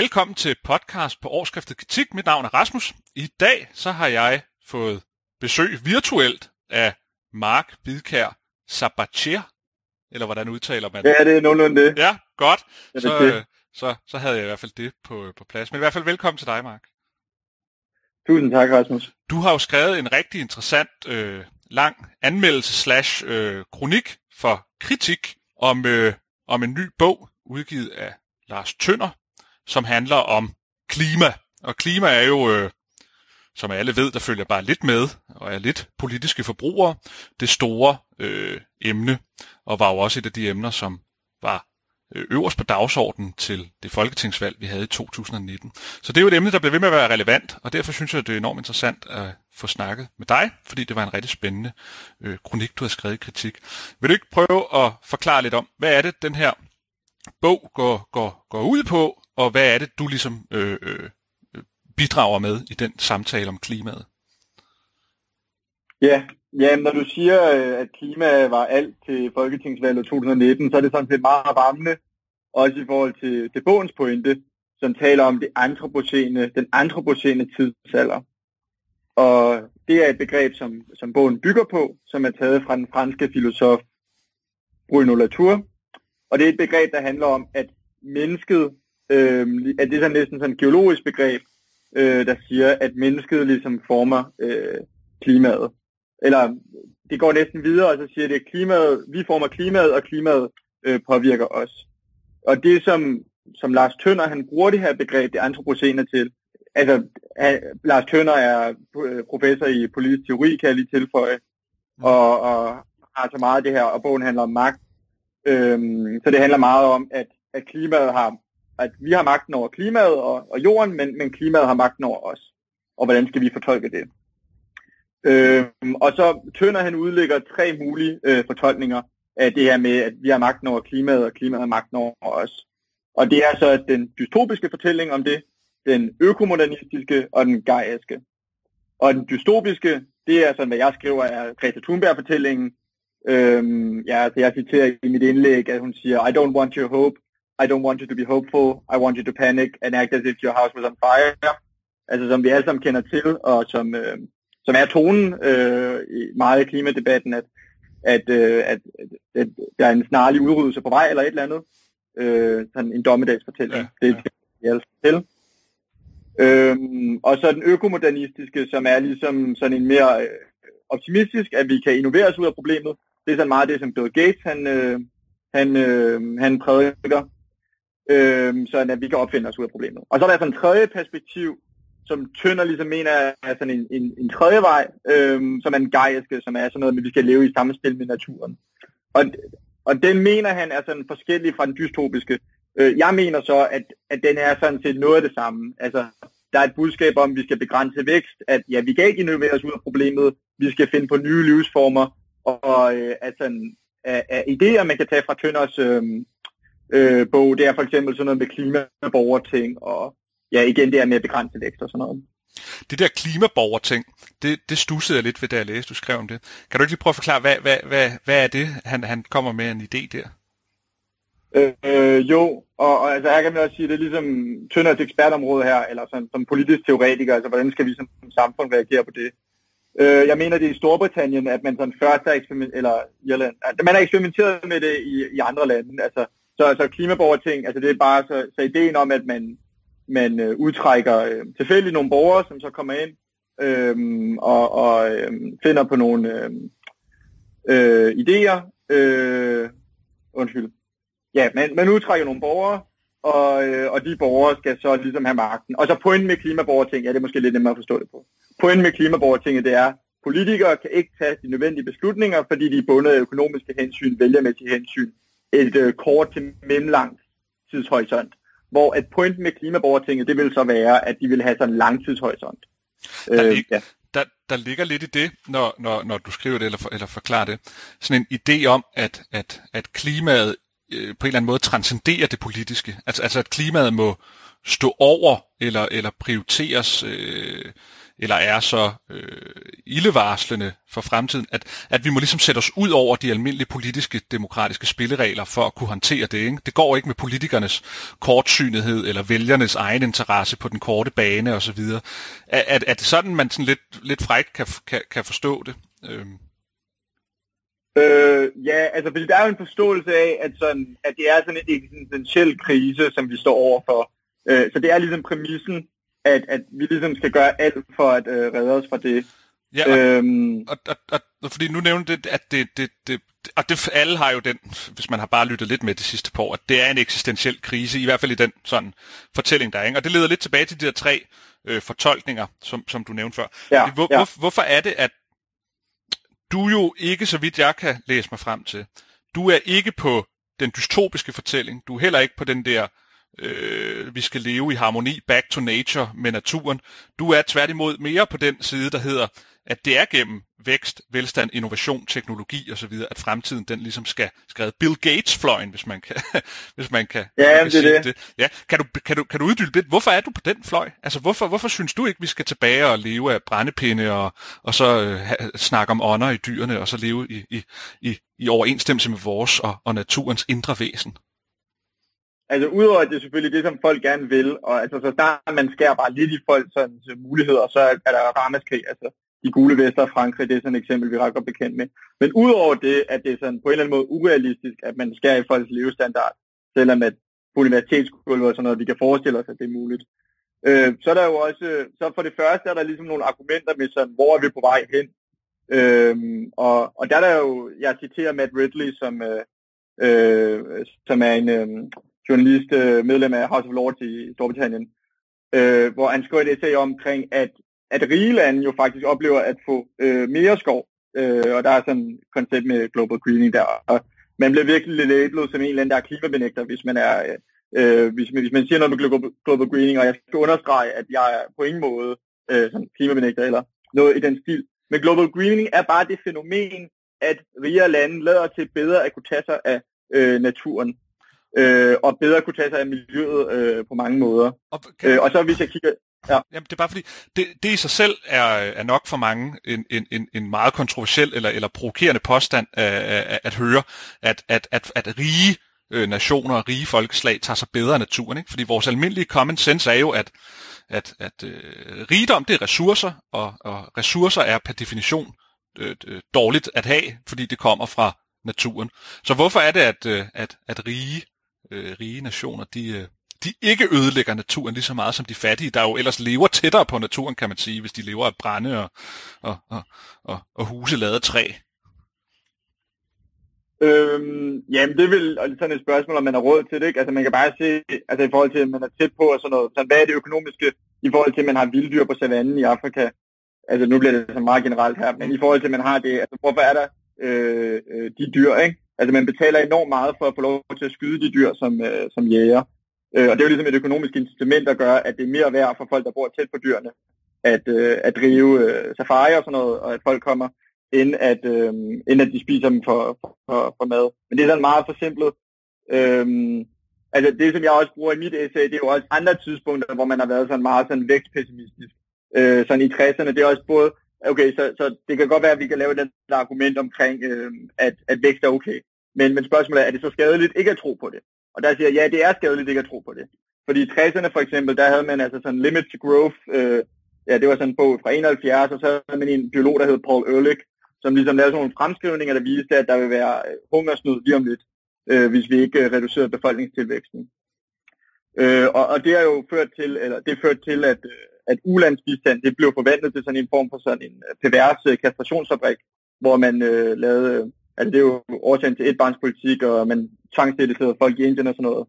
Velkommen til podcast på Årskriftet Kritik. Mit navn er Rasmus. I dag så har jeg fået besøg virtuelt af Mark Hvidkær Sabatier, eller hvordan udtaler man det? Ja, det er nogenlunde det. Ja, godt. Ja, så, det. så, så havde jeg i hvert fald det på, på plads. Men i hvert fald velkommen til dig, Mark. Tusind tak, Rasmus. Du har jo skrevet en rigtig interessant øh, lang anmeldelse slash øh, kronik for kritik om, øh, om en ny bog, udgivet af Lars Tønder, som handler om klima. Og klima er jo, øh, som alle ved, der følger bare lidt med, og er lidt politiske forbrugere, det store øh, emne, og var jo også et af de emner, som var øh, øverst på dagsordenen til det folketingsvalg, vi havde i 2019. Så det er jo et emne, der bliver ved med at være relevant, og derfor synes jeg, det er enormt interessant at få snakket med dig, fordi det var en rigtig spændende øh, kronik, du har skrevet i kritik. Vil du ikke prøve at forklare lidt om, hvad er det, den her bog går, går, går ud på, og hvad er det, du ligesom øh, øh, bidrager med i den samtale om klimaet? Ja, ja når du siger, øh, at klima var alt til Folketingsvalget 2019, så er det sådan set meget rammende, også i forhold til, til bogens pointe, som taler om det antropocene, den antropocene tidsalder. Og det er et begreb, som, som bogen bygger på, som er taget fra den franske filosof Bruno Latour. Og det er et begreb, der handler om, at mennesket øh, at det er sådan næsten sådan et geologisk begreb, øh, der siger, at mennesket ligesom former øh, klimaet. Eller det går næsten videre, og så siger det, at klimaet, vi former klimaet, og klimaet øh, påvirker os. Og det, som, som Lars Tønder, han bruger det her begreb, det antropocene til, altså han, Lars Tønder er øh, professor i politisk teori, kan jeg lige tilføje, mm. og, og har så meget af det her, og bogen handler om magt. Øhm, så det handler meget om, at, at klimaet har at vi har magten over klimaet og, og jorden, men, men klimaet har magten over os. Og hvordan skal vi fortolke det? Øh, og så Tønder han udlægger tre mulige øh, fortolkninger af det her med, at vi har magten over klimaet, og klimaet har magten over os. Og det er så den dystopiske fortælling om det, den økomodernistiske og den gaiaske. Og den dystopiske, det er sådan, hvad jeg skriver, er Greta Thunberg-fortællingen. Øhm, ja, så jeg citerer i mit indlæg, at hun siger, I don't want your hope, i don't want you to be hopeful, I want you to panic and act as if your house was on fire. Altså som vi alle sammen kender til, og som, øh, som er tonen øh, i meget i klimadebatten, at, at, øh, at, at der er en snarlig udryddelse på vej eller et eller andet. Øh, sådan en dommedagsfortælling. Ja, ja. Det er vi alle til. Øhm, og så den økomodernistiske, som er ligesom sådan en mere øh, optimistisk, at vi kan innovere os ud af problemet. Det er sådan meget det, som Bill Gates han, øh, han, øh, han prædiker øh, så at vi kan opfinde os ud af problemet. Og så er der sådan en tredje perspektiv, som Tønder ligesom mener er sådan en, en, en tredje vej, øh, som er en gejerske, som er sådan noget med, at vi skal leve i samspil med naturen. Og, og den mener han er sådan forskellig fra den dystopiske. Øh, jeg mener så, at, at den er sådan set noget af det samme. Altså, der er et budskab om, at vi skal begrænse vækst, at ja, vi kan ikke innovere os ud af problemet, vi skal finde på nye livsformer, og øh, altså, af, af idéer, man kan tage fra Tønders øh, øh, bog. Det er for eksempel sådan noget med klimaborgerting, og ja, igen det er med at begrænse vækst og sådan noget. Det der klimaborgerting, det, det stussede jeg lidt ved, da jeg læste, du skrev om det. Kan du ikke lige prøve at forklare, hvad, hvad, hvad, hvad er det, han, han kommer med en idé der? Øh, øh, jo, og, og altså her kan også sige, det er ligesom Tønders ekspertområde her, eller sådan, som politisk teoretiker, altså hvordan skal vi som samfund reagere på det? Øh, jeg mener, det er i Storbritannien, at man sådan først har eksperimenteret, eller Irland, at man har eksperimenteret med det i, i andre lande, altså så altså klimaborgerting, altså det er bare så, så ideen om, at man, man øh, udtrækker øh, tilfældigt nogle borgere, som så kommer ind øh, og, og øh, finder på nogle øh, øh, idéer. Øh, undskyld. Ja, man, man udtrækker nogle borgere, og, øh, og de borgere skal så ligesom have magten. Og så pointen med klimaborgerting, ja, det er måske lidt nemmere at forstå det på. Pointen med klimaborgertinget, det er, politikere kan ikke tage de nødvendige beslutninger, fordi de er bundet af økonomiske hensyn, vælgermæssige hensyn, et øh, kort til mellemlang tidshorisont. Hvor at pointen med klimaborgertinget, det vil så være, at de vil have sådan en lang tidshorisont. Der, øh, lig, ja. der, der ligger lidt i det, når, når, når du skriver det eller, for, eller forklarer det. Sådan en idé om, at, at, at klimaet øh, på en eller anden måde transcenderer det politiske. Altså, altså at klimaet må, stå over eller, eller prioriteres øh, eller er så øh, ildevarslende for fremtiden, at, at vi må ligesom sætte os ud over de almindelige politiske, demokratiske spilleregler for at kunne håndtere det. Ikke? Det går ikke med politikernes kortsynighed eller vælgernes egen interesse på den korte bane osv. Er, er, er det sådan, man sådan lidt, lidt frækt kan, kan, kan forstå det? Øhm. Øh, ja, altså fordi der er jo en forståelse af, at, sådan, at det er sådan en eksistentiel krise, som vi står overfor. Øh, så det er ligesom præmissen, at, at vi ligesom skal gøre alt for at øh, redde os fra det. Ja, og, øhm, og, og, og, og fordi nu nævner det, at det, det, det, og det, alle har jo den, hvis man har bare lyttet lidt med det sidste par år, at det er en eksistentiel krise, i hvert fald i den sådan fortælling, der er. Ikke? Og det leder lidt tilbage til de der tre øh, fortolkninger, som, som du nævnte før. Ja, hvor, ja. Hvor, hvorfor er det, at du jo ikke, så vidt jeg kan læse mig frem til, du er ikke på den dystopiske fortælling, du er heller ikke på den der øh, vi skal leve i harmoni, back to nature med naturen. Du er tværtimod mere på den side, der hedder, at det er gennem vækst, velstand, innovation, teknologi osv., at fremtiden den ligesom skal skrive Bill Gates-fløjen, hvis man kan, hvis man kan, ja, man kan det sige det. det. Ja, kan du, kan, du, kan du uddybe lidt, hvorfor er du på den fløj? Altså, hvorfor, hvorfor synes du ikke, vi skal tilbage og leve af brændepinde og, og så øh, ha, snakke om ånder i dyrene, og så leve i, i, i, i overensstemmelse med vores og, og naturens indre væsen? Altså udover at det er selvfølgelig det, som folk gerne vil, og altså så snart man skærer bare lidt i folks sådan, muligheder, så er, er der ramaskrig. Altså de gule vester af Frankrig, det er sådan et eksempel, vi er ret godt bekendt med. Men udover det, at det er sådan på en eller anden måde urealistisk, at man skærer i folks levestandard, selvom at på universitetsgulvet og sådan noget, vi kan forestille os, at det er muligt. Øh, så er der jo også, øh, så for det første er der ligesom nogle argumenter med sådan, hvor er vi på vej hen? Øh, og, og der er der jo, jeg citerer Matt Ridley, som, øh, øh, som er en, øh, journalist, øh, medlem af House of Lords i Storbritannien, øh, hvor han skrev et essay omkring, at, at rige lande jo faktisk oplever at få øh, mere skov, øh, og der er sådan et koncept med global greening der, og man bliver virkelig labelet som en eller anden, der er klimabenægter, hvis man er, øh, øh hvis, hvis man siger noget med global, global greening, og jeg skal understrege, at jeg er på ingen måde øh, sådan klimabenægter eller noget i den stil. Men global greening er bare det fænomen, at rigere lande lader til bedre at kunne tage sig af øh, naturen øh, og bedre kunne tage sig af miljøet øh, på mange måder. Og, kan... øh, og så hvis jeg kigger... Ja. Jamen, det er bare fordi, det, det i sig selv er, er nok for mange en, en, en, en meget kontroversiel eller, eller provokerende påstand at, at, at høre, at, at, at, at rige øh, nationer og rige folkeslag tager sig bedre af naturen. Ikke? Fordi vores almindelige common sense er jo, at, at, at øh, rigdom det er ressourcer, og, og ressourcer er per definition øh, dårligt at have, fordi det kommer fra naturen. Så hvorfor er det, at, øh, at, at rige øh, rige nationer, de, øh, de ikke ødelægger naturen lige så meget som de fattige, der jo ellers lever tættere på naturen, kan man sige, hvis de lever af brænde og, og, og, og, og huse lavet af træ. Øhm, jamen, det er vel altså sådan et spørgsmål, om man har råd til det. Ikke? Altså, man kan bare se, altså i forhold til, at man er tæt på og sådan noget. Så hvad er det økonomiske i forhold til, at man har vilddyr på savannen i Afrika? Altså, nu bliver det så meget generelt her, men i forhold til, at man har det, altså, hvorfor er der øh, øh, de dyr, ikke? Altså man betaler enormt meget for at få lov til at skyde de dyr som, øh, som jæger. Øh, og det er jo ligesom et økonomisk incitament, der gør, at det er mere værd for folk, der bor tæt på dyrene, at, øh, at drive øh, safari og sådan noget, og at folk kommer, end at, øh, end at de spiser dem for, for, for mad. Men det er sådan meget forsimplet. Øh, altså det, som jeg også bruger i mit essay, det er jo også andre tidspunkter, hvor man har været sådan meget sådan vækstpessimistisk. Øh, sådan i 60'erne, det er også både, okay, så, så det kan godt være, at vi kan lave den argument omkring, øh, at, at vækst er okay. Men, men spørgsmålet er, er det så skadeligt ikke at tro på det? Og der siger jeg, ja, det er skadeligt ikke at tro på det. Fordi i 60'erne for eksempel, der havde man altså sådan Limit to Growth, øh, ja, det var sådan en bog fra 71, og så havde man en biolog, der hed Paul Ehrlich, som ligesom lavede sådan nogle fremskrivninger, der viste, at der vil være øh, hungersnød lige om lidt, øh, hvis vi ikke øh, reducerer befolkningstilvæksten. Øh, og, og det har jo ført til, eller det ført til, at, øh, at ulandsbistand, det blev forvandlet til sådan en form for sådan en øh, pervers kastrationsfabrik, hvor man øh, lavede Altså det er jo årsagen til etbarnspolitik, og man tvangsstillede folk i Indien og sådan noget.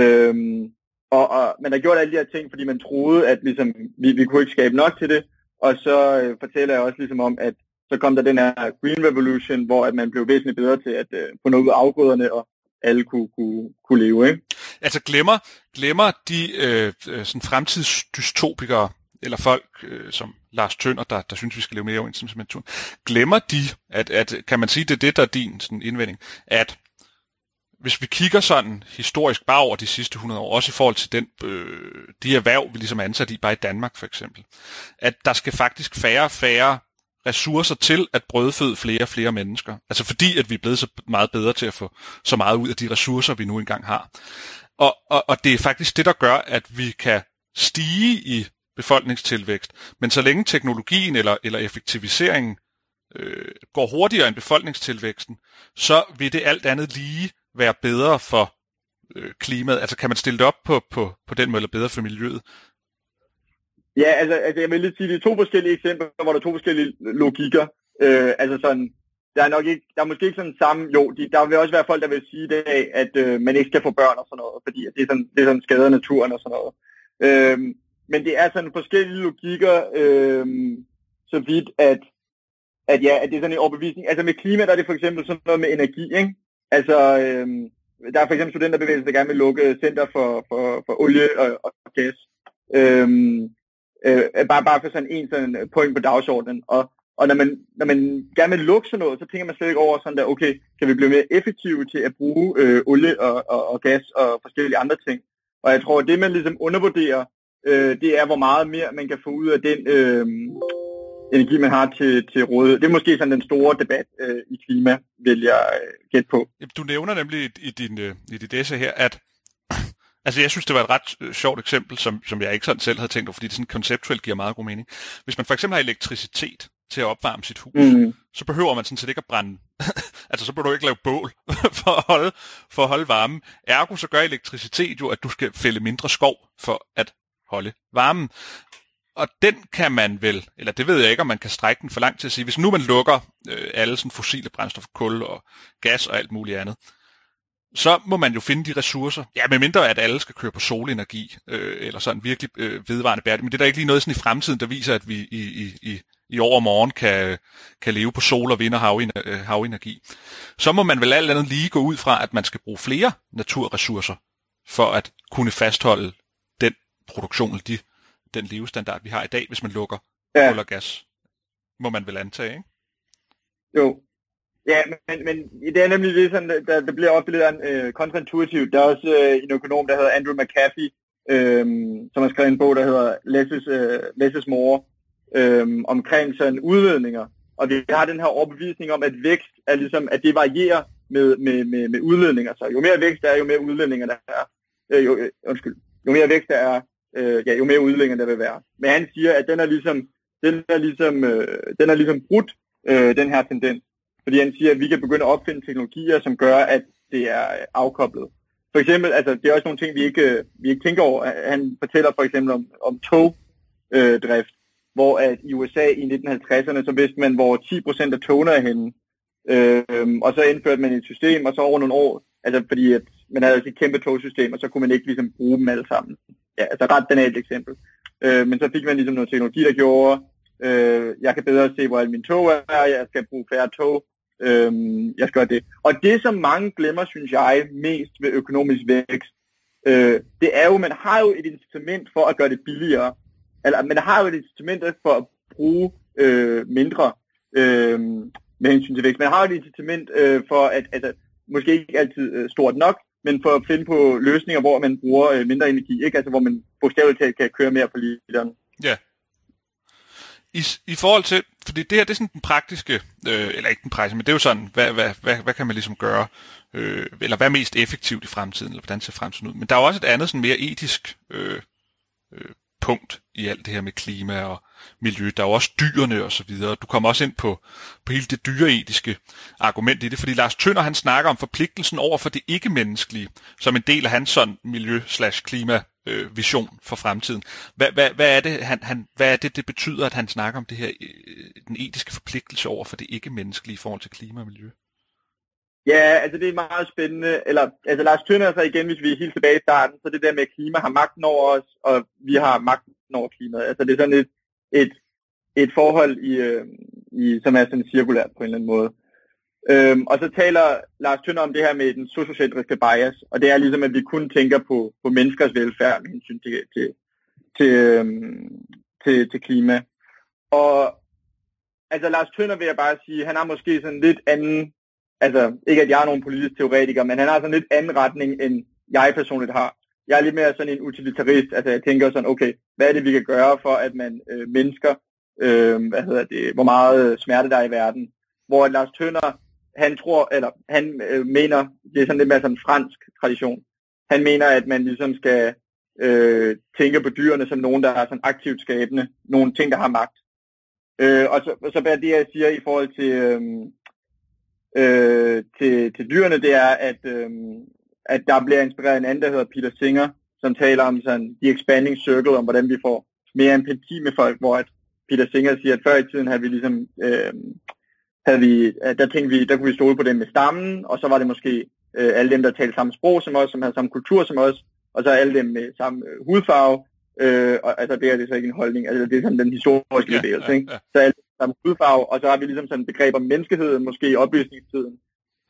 Øhm, og, og man har gjort alle de her ting, fordi man troede, at ligesom, vi, vi kunne ikke skabe nok til det. Og så øh, fortæller jeg også ligesom om, at så kom der den her Green Revolution, hvor at man blev væsentligt bedre til at øh, få noget ud af afgrøderne, og alle kunne, kunne, kunne leve. Ikke? Altså glemmer, glemmer de øh, øh sådan fremtidsdystopikere, eller folk øh, som Lars Tønder, der, der synes, vi skal leve mere overensstemmelse med naturen, glemmer de, at, at kan man sige, det er det, der er din sådan indvending, at hvis vi kigger sådan historisk bare over de sidste 100 år, også i forhold til den, øh, de erhverv, vi ligesom er ansat i, bare i Danmark for eksempel, at der skal faktisk færre og færre ressourcer til at brødføde flere og flere mennesker. Altså fordi, at vi er blevet så meget bedre til at få så meget ud af de ressourcer, vi nu engang har. Og, og, og det er faktisk det, der gør, at vi kan stige i befolkningstilvækst. Men så længe teknologien eller, eller effektiviseringen øh, går hurtigere end befolkningstilvæksten, så vil det alt andet lige være bedre for øh, klimaet. Altså kan man stille det op på, på, på den måde, eller bedre for miljøet? Ja, altså, altså jeg vil lige sige, det er to forskellige eksempler, hvor der er to forskellige logikker. Øh, altså sådan, der er nok ikke, der er måske ikke sådan samme, jo, de, der vil også være folk, der vil sige det af, at øh, man ikke skal få børn og sådan noget, fordi at det, er sådan, det er sådan skader naturen og sådan noget. Øh, men det er altså sådan forskellige logikker, øh, så vidt at, at ja, at det er sådan en overbevisning. Altså med klima, der er det for eksempel sådan noget med energi, ikke? Altså, øh, der er for eksempel studenterbevægelsen, der gerne vil lukke center for, for, for olie og, og gas. Øh, øh, bare, bare for sådan en sådan point på dagsordenen. Og, og når man, når man gerne vil lukke sådan noget, så tænker man slet ikke over sådan der, okay, kan vi blive mere effektive til at bruge øh, olie og, og, og gas og forskellige andre ting. Og jeg tror, at det man ligesom undervurderer, øh, det er, hvor meget mere man kan få ud af den øh, energi, man har til, til rådighed. Det er måske sådan den store debat øh, i klima, vil jeg øh, gætte på. Du nævner nemlig i, i din, øh, i dit essay her, at Altså, jeg synes, det var et ret øh, sjovt eksempel, som, som jeg ikke sådan selv havde tænkt over, fordi det sådan konceptuelt giver meget god mening. Hvis man for eksempel har elektricitet til at opvarme sit hus, mm. så behøver man sådan set ikke at brænde. altså, så behøver du ikke lave bål for at, holde, for at holde varmen. Ergo så gør elektricitet jo, at du skal fælde mindre skov for at holde varmen. Og den kan man vel, eller det ved jeg ikke, om man kan strække den for langt til at sige, hvis nu man lukker øh, alle sådan fossile brændstoffer, kul og gas og alt muligt andet, så må man jo finde de ressourcer. Ja, medmindre at alle skal køre på solenergi, øh, eller sådan virkelig øh, vedvarende bæredygtigt. Men det er der ikke lige noget sådan i fremtiden, der viser, at vi i, i, i, i år og morgen kan, kan leve på sol og vind og øh, havenergi. Så må man vel alt andet lige gå ud fra, at man skal bruge flere naturressourcer, for at kunne fastholde produktion, de, den levestandard, vi har i dag, hvis man lukker ja. kul og gas. Må man vel antage, ikke? Jo, Ja, men, men det er nemlig det, sådan, der, der bliver ofte lidt uh, kontraintuitivt. Der er også uh, en økonom, der hedder Andrew McAfee, øhm, som har skrevet en bog, der hedder Lesses, uh, Lesses More, øhm, omkring sådan udledninger. Og vi har den her overbevisning om, at vækst er ligesom, at det varierer med, med, med, med udledninger. Så jo mere vækst der er, jo mere udledninger der er. Øh, jo, øh, undskyld. Jo mere vækst der er, øh, ja, jo mere udlænger der vil være. Men han siger, at den er ligesom, den er ligesom, øh, den er ligesom brudt, øh, den her tendens. Fordi han siger, at vi kan begynde at opfinde teknologier, som gør, at det er øh, afkoblet. For eksempel, altså det er også nogle ting, vi ikke, øh, vi ikke tænker over. Han fortæller for eksempel om, om togdrift, øh, hvor at i USA i 1950'erne, så vidste man, hvor 10% af togene er henne. Øh, øhm, og så indførte man et system, og så over nogle år, altså fordi at man havde et kæmpe togsystem, og så kunne man ikke ligesom bruge dem alle sammen. Ja, altså ret banalt eksempel. Øh, men så fik man ligesom noget teknologi, der gjorde, øh, jeg kan bedre se, hvor alle mine tog er, jeg skal bruge færre tog, øh, jeg skal gøre det. Og det, som mange glemmer, synes jeg, mest ved økonomisk vækst, øh, det er jo, man har jo et incitament for at gøre det billigere. Eller man har jo et incitament for at bruge øh, mindre øh, med hensyn til vækst. Man har jo et incitament øh, for at, altså, måske ikke altid øh, stort nok, men for at finde på løsninger, hvor man bruger øh, mindre energi, ikke? Altså hvor man bogstaveligt talt kan køre mere på literen. Ja, i, i forhold til, fordi det her, det er sådan den praktiske, øh, eller ikke den praktiske, men det er jo sådan, hvad, hvad, hvad, hvad kan man ligesom gøre, øh, eller hvad er mest effektivt i fremtiden, eller hvordan ser fremtiden ud. Men der er jo også et andet sådan mere etisk øh, øh, punkt i alt det her med klima og miljø. Der er jo også dyrene og så videre. Du kommer også ind på, på hele det dyreetiske argument i det, fordi Lars Tønder han snakker om forpligtelsen over for det ikke-menneskelige, som en del af hans sådan miljø-klima øh, vision for fremtiden. Hvad, hvad, hvad, er det, han, han, hvad er det, det betyder, at han snakker om det her, øh, den etiske forpligtelse over for det ikke-menneskelige i forhold til klima og miljø? Ja, altså det er meget spændende. Eller, altså Lars Tønder, så igen, hvis vi er helt tilbage i starten, så det der med, at klima har magten over os, og vi har magten over klimaet. Altså det er sådan et, et, et forhold, i, øh, i, som er sådan cirkulært på en eller anden måde. Øhm, og så taler Lars Tønder om det her med den sociocentriske bias, og det er ligesom, at vi kun tænker på, på menneskers velfærd med hensyn til, til, til, øhm, til, til klima. Og altså Lars Tønder vil jeg bare sige, han har måske sådan lidt anden altså ikke at jeg er nogen politisk teoretiker, men han har sådan lidt anden retning, end jeg personligt har. Jeg er lidt mere sådan en utilitarist, altså jeg tænker sådan, okay, hvad er det, vi kan gøre for, at man øh, mennesker, øh, hvad hedder det, hvor meget øh, smerte der er i verden. Hvor Lars Tønder, han tror, eller han øh, mener, det er sådan lidt mere sådan en fransk tradition, han mener, at man ligesom skal øh, tænke på dyrene som nogen, der er sådan aktivt skabende, nogle ting, der har magt. Øh, og så, så hvad det, jeg siger i forhold til, øh, øh, til, til dyrene, det er, at, øh, at der bliver inspireret en anden, der hedder Peter Singer, som taler om sådan The Expanding Circle, om hvordan vi får mere empati med folk, hvor at Peter Singer siger, at før i tiden havde vi ligesom, øh, havde vi, der tænkte vi, der kunne vi stole på dem med stammen, og så var det måske øh, alle dem, der talte samme sprog som os, som havde samme kultur som os, og så alle dem med samme øh, hudfarve, øh, og altså det er det så ikke en holdning, altså det er sådan den historiske ja, bevægelse, ikke? Så alle samme hudfarve, og så har vi ligesom sådan et begreb om menneskeheden, måske i oplysningstiden,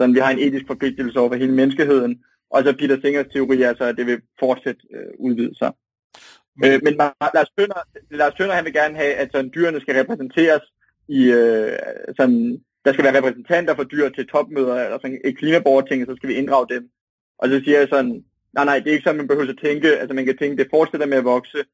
sådan vi har en etisk forpligtelse over for hele menneskeheden, og så Peter Singers teori er så, at det vil fortsat øh, udvide sig. Men, øh, men Lars Tønder, Lars Tønder, han vil gerne have, at sådan, dyrene skal repræsenteres i øh, sådan, der skal være repræsentanter for dyr til topmøder, eller sådan et klimaborgerting, så skal vi inddrage dem. Og så siger jeg sådan, nej, nej, det er ikke sådan, man behøver at tænke, altså man kan tænke, det fortsætter med at vokse,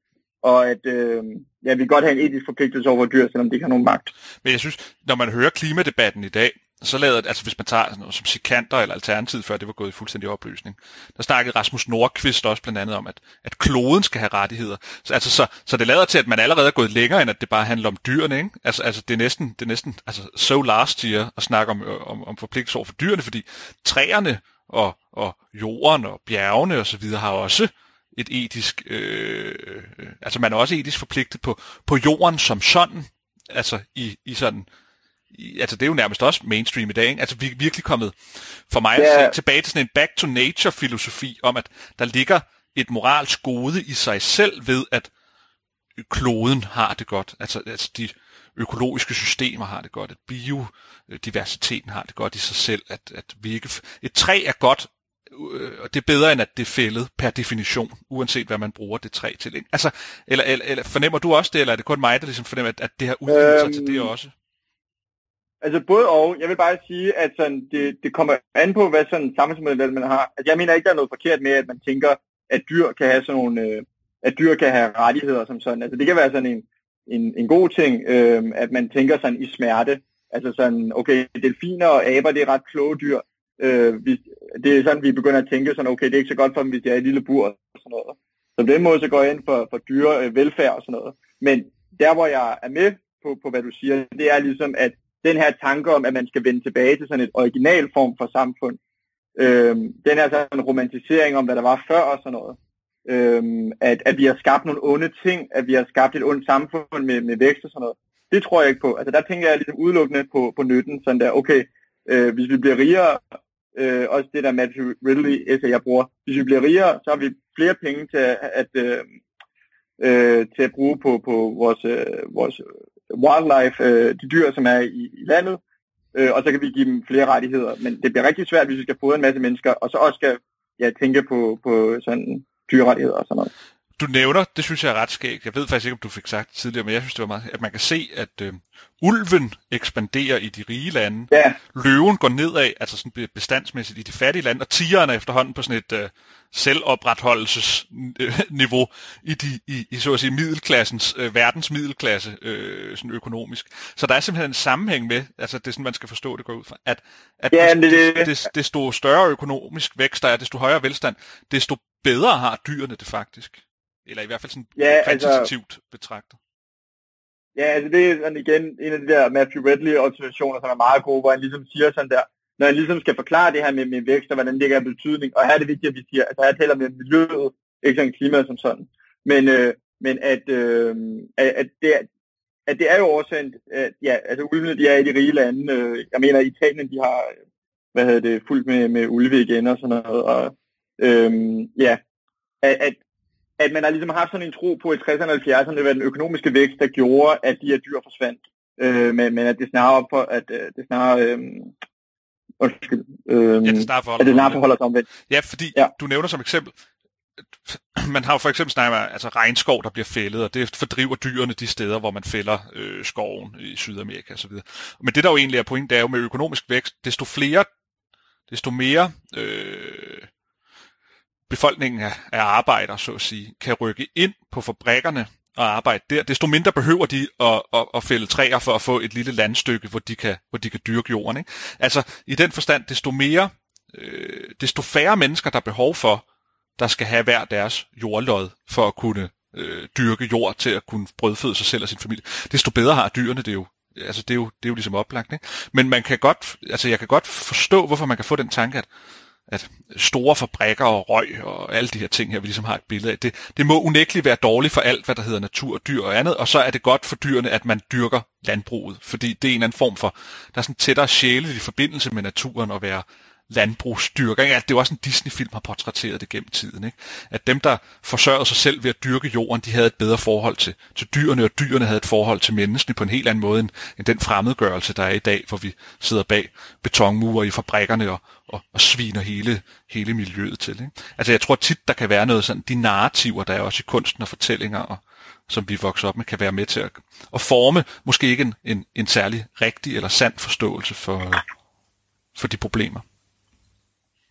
og at øh, ja, vi godt have en etisk forpligtelse over dyr, selvom de ikke har nogen magt. Men jeg synes, når man hører klimadebatten i dag, så lavede, altså hvis man tager sådan noget som Sikanter eller Alternativ, før det var gået i fuldstændig opløsning, der snakkede Rasmus Nordqvist også blandt andet om, at, at kloden skal have rettigheder. Så, altså, så, så det lader til, at man allerede er gået længere, end at det bare handler om dyrene, ikke? Altså, altså det er næsten, det er næsten altså, so last year at snakke om, om, om forpligtelser over for dyrene, fordi træerne og, og jorden og bjergene og så videre har også et etisk, øh, øh altså man er også etisk forpligtet på, på jorden som sådan, altså i, i sådan altså det er jo nærmest også mainstream i dag, ikke? altså vi er virkelig kommet for mig yeah. at se tilbage til sådan en back to nature filosofi om, at der ligger et moralsk gode i sig selv ved, at kloden har det godt, altså, altså de økologiske systemer har det godt, at biodiversiteten har det godt i sig selv, at, at vi ikke, et træ er godt, øh, og det er bedre end at det er fældet per definition, uanset hvad man bruger det træ til. Ikke? Altså, eller, eller, eller fornemmer du også det, eller er det kun mig, der ligesom fornemmer, at, at det har udvidet øhm, sig til det øhm, også? Altså både og. Jeg vil bare sige, at sådan, det, det kommer an på, hvad sådan samfundsmodel man har. Altså, jeg mener ikke, der er noget forkert med, at man tænker, at dyr kan have sådan nogle, øh, at dyr kan have rettigheder som sådan. Altså det kan være sådan en, en, en god ting, øh, at man tænker sådan i smerte. Altså sådan, okay, delfiner og aber, det er ret kloge dyr. Øh, vi, det er sådan, vi begynder at tænke sådan, okay, det er ikke så godt for dem, hvis de er i et lille bur og sådan noget. Så på den måde så går jeg ind for, for dyre øh, velfærd og sådan noget. Men der, hvor jeg er med på, på, hvad du siger, det er ligesom, at den her tanke om, at man skal vende tilbage til sådan et original form for samfund, øhm, den er sådan en romantisering om, hvad der var før og sådan noget. Øhm, at, at vi har skabt nogle onde ting, at vi har skabt et ondt samfund med, med vækst og sådan noget. Det tror jeg ikke på. Altså der tænker jeg ligesom udelukkende på, på nytten, sådan der, okay, øh, hvis vi bliver rigere, øh, også det der Matthew Ridley essay, jeg bruger, hvis vi bliver rigere, så har vi flere penge til at, at øh, øh, til at bruge på, på vores, øh, vores wildlife, øh, de dyr, som er i, i landet, øh, og så kan vi give dem flere rettigheder. Men det bliver rigtig svært, hvis vi skal fodre en masse mennesker, og så også skal ja, tænke på, på sådan dyrerettigheder og sådan noget du nævner, det synes jeg er ret skægt. Jeg ved faktisk ikke, om du fik sagt tidligere, men jeg synes, det var meget, at man kan se, at øh, ulven ekspanderer i de rige lande. Ja. Løven går nedad, altså sådan bestandsmæssigt i de fattige lande, og tigeren er efterhånden på sådan et øh, selvopretholdelsesniveau i, de, i, i så at sige middelklassens, øh, verdens middelklasse øh, sådan økonomisk. Så der er simpelthen en sammenhæng med, altså det er sådan, man skal forstå det går ud fra, at, at ja, det, det, det, desto større økonomisk vækst der er, desto højere velstand, desto bedre har dyrene det faktisk. Eller i hvert fald sådan ja, kvantitativt altså, betragtet. Ja, altså det er sådan igen en af de der Matthew Redley observationer, som er meget gode, hvor han ligesom siger sådan der, når han ligesom skal forklare det her med, med vækst og hvordan det er betydning, og her er det vigtigt, at vi siger, altså her taler vi om miljøet, ikke sådan klimaet som sådan, men, øh, men at, øh, at, at, det er, at det er jo årsagen, at ja, altså ulvene, de er i de rige lande, øh, jeg mener Italien, de har, hvad hedder det, fuldt med, med ulve igen og sådan noget, og øh, ja, at, at at man har ligesom haft sådan en tro på i 60'erne og 70'erne, det var den økonomiske vækst, der gjorde, at de her dyr forsvandt. Øh, men, men at det snarere op for, at øh, det snarere... Øh, undskyld, øh, ja, det snarere forholder, at det snarere forholder sig omvendt. Ja, fordi ja. du nævner som eksempel, man har jo for eksempel snakket altså regnskov, der bliver fældet, og det fordriver dyrene de steder, hvor man fælder øh, skoven i Sydamerika osv. Men det der jo egentlig er pointen, det er jo med økonomisk vækst, desto flere desto mere øh, befolkningen af, af arbejdere, så at sige, kan rykke ind på fabrikkerne og arbejde der, desto mindre behøver de at, at, at fælde træer for at få et lille landstykke, hvor de kan, hvor de kan dyrke jorden. Ikke? Altså i den forstand, desto mere, øh, desto færre mennesker, der er behov for, der skal have hver deres jordlod for at kunne øh, dyrke jord til at kunne brødføde sig selv og sin familie, desto bedre har dyrene det jo. Altså det er jo, det er jo ligesom oplagt. Ikke? Men man kan godt, altså jeg kan godt forstå, hvorfor man kan få den tanke, at at store fabrikker og røg og alle de her ting her, vi ligesom har et billede af, det, det må unægteligt være dårligt for alt, hvad der hedder natur, dyr og andet, og så er det godt for dyrene, at man dyrker landbruget, fordi det er en eller anden form for, der er sådan tættere sjæle i forbindelse med naturen at være landbrugsdyrker. Ikke? det er jo også en Disney-film, har portrætteret det gennem tiden. Ikke? At dem, der forsørgede sig selv ved at dyrke jorden, de havde et bedre forhold til, til dyrene, og dyrene havde et forhold til menneskene på en helt anden måde end, end den fremmedgørelse, der er i dag, hvor vi sidder bag betonmure i fabrikkerne og, og, og sviner hele, hele miljøet til. Ikke? Altså jeg tror tit, der kan være noget sådan, de narrativer, der er også i kunsten og fortællinger, og, som vi vokser op med, kan være med til at, at forme måske ikke en, en, en særlig rigtig eller sand forståelse for, for de problemer.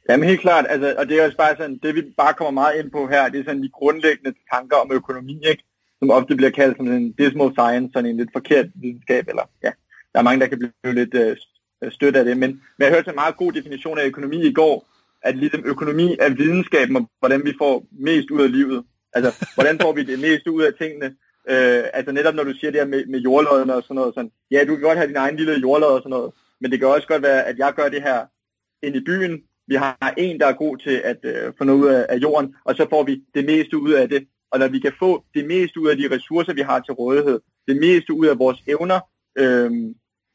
Jamen helt klart, altså, og det er også bare sådan, det vi bare kommer meget ind på her, det er sådan de grundlæggende tanker om økonomi, ikke? som ofte bliver kaldt som en dismal science, sådan en lidt forkert videnskab, eller ja, der er mange, der kan blive lidt øh, øh, stødt af det, men, men jeg hørte en meget god definition af økonomi i går, at ligesom økonomi er videnskaben om, hvordan vi får mest ud af livet. Altså, hvordan får vi det mest ud af tingene? Øh, altså netop når du siger det her med, med jordlodene og sådan noget, sådan, ja, du kan godt have din egen lille jordlod og sådan noget, men det kan også godt være, at jeg gør det her ind i byen, vi har en, der er god til at øh, få noget ud af, af jorden, og så får vi det meste ud af det. Og når vi kan få det meste ud af de ressourcer, vi har til rådighed, det meste ud af vores evner, øh,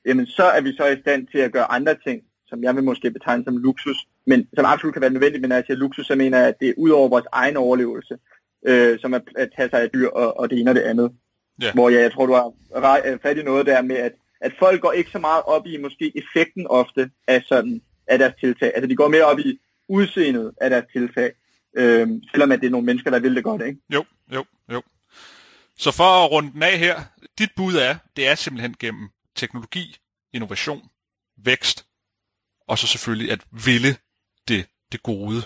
jamen så er vi så i stand til at gøre andre ting, som jeg vil måske betegne som luksus, men som absolut kan være nødvendigt, men når jeg siger luksus, så mener jeg, at det er ud over vores egen overlevelse, øh, som at, at tage sig af dyr og, og det ene og det andet. Yeah. Hvor ja, jeg tror, du har fat i noget der med, at, at folk går ikke så meget op i måske effekten ofte af sådan af deres tiltag. Altså de går mere op i udseendet af deres tiltag, øh, selvom at det er nogle mennesker, der vil det godt, ikke? Jo, jo, jo. Så for at runde den af her, dit bud er, det er simpelthen gennem teknologi, innovation, vækst, og så selvfølgelig at ville det, det gode.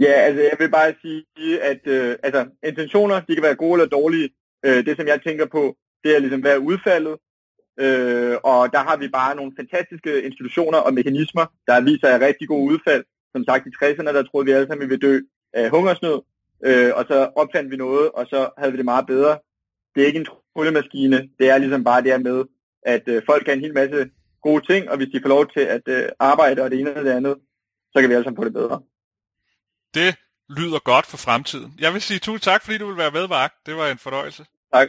Ja, altså jeg vil bare sige, at øh, altså, intentioner, de kan være gode eller dårlige. Øh, det som jeg tænker på, det er ligesom, hvad er udfaldet, Øh, og der har vi bare nogle fantastiske institutioner og mekanismer, der viser sig rigtig gode udfald. Som sagt, i 60'erne, der troede vi alle sammen, vi ville dø af hungersnød. Øh, og så opfandt vi noget, og så havde vi det meget bedre. Det er ikke en trullemaskine. Det er ligesom bare det med, at øh, folk kan en hel masse gode ting, og hvis de får lov til at øh, arbejde og det ene og det andet, så kan vi alle sammen få det bedre. Det lyder godt for fremtiden. Jeg vil sige tusind tak, fordi du vil være med, Mark. Det var en fornøjelse. Tak,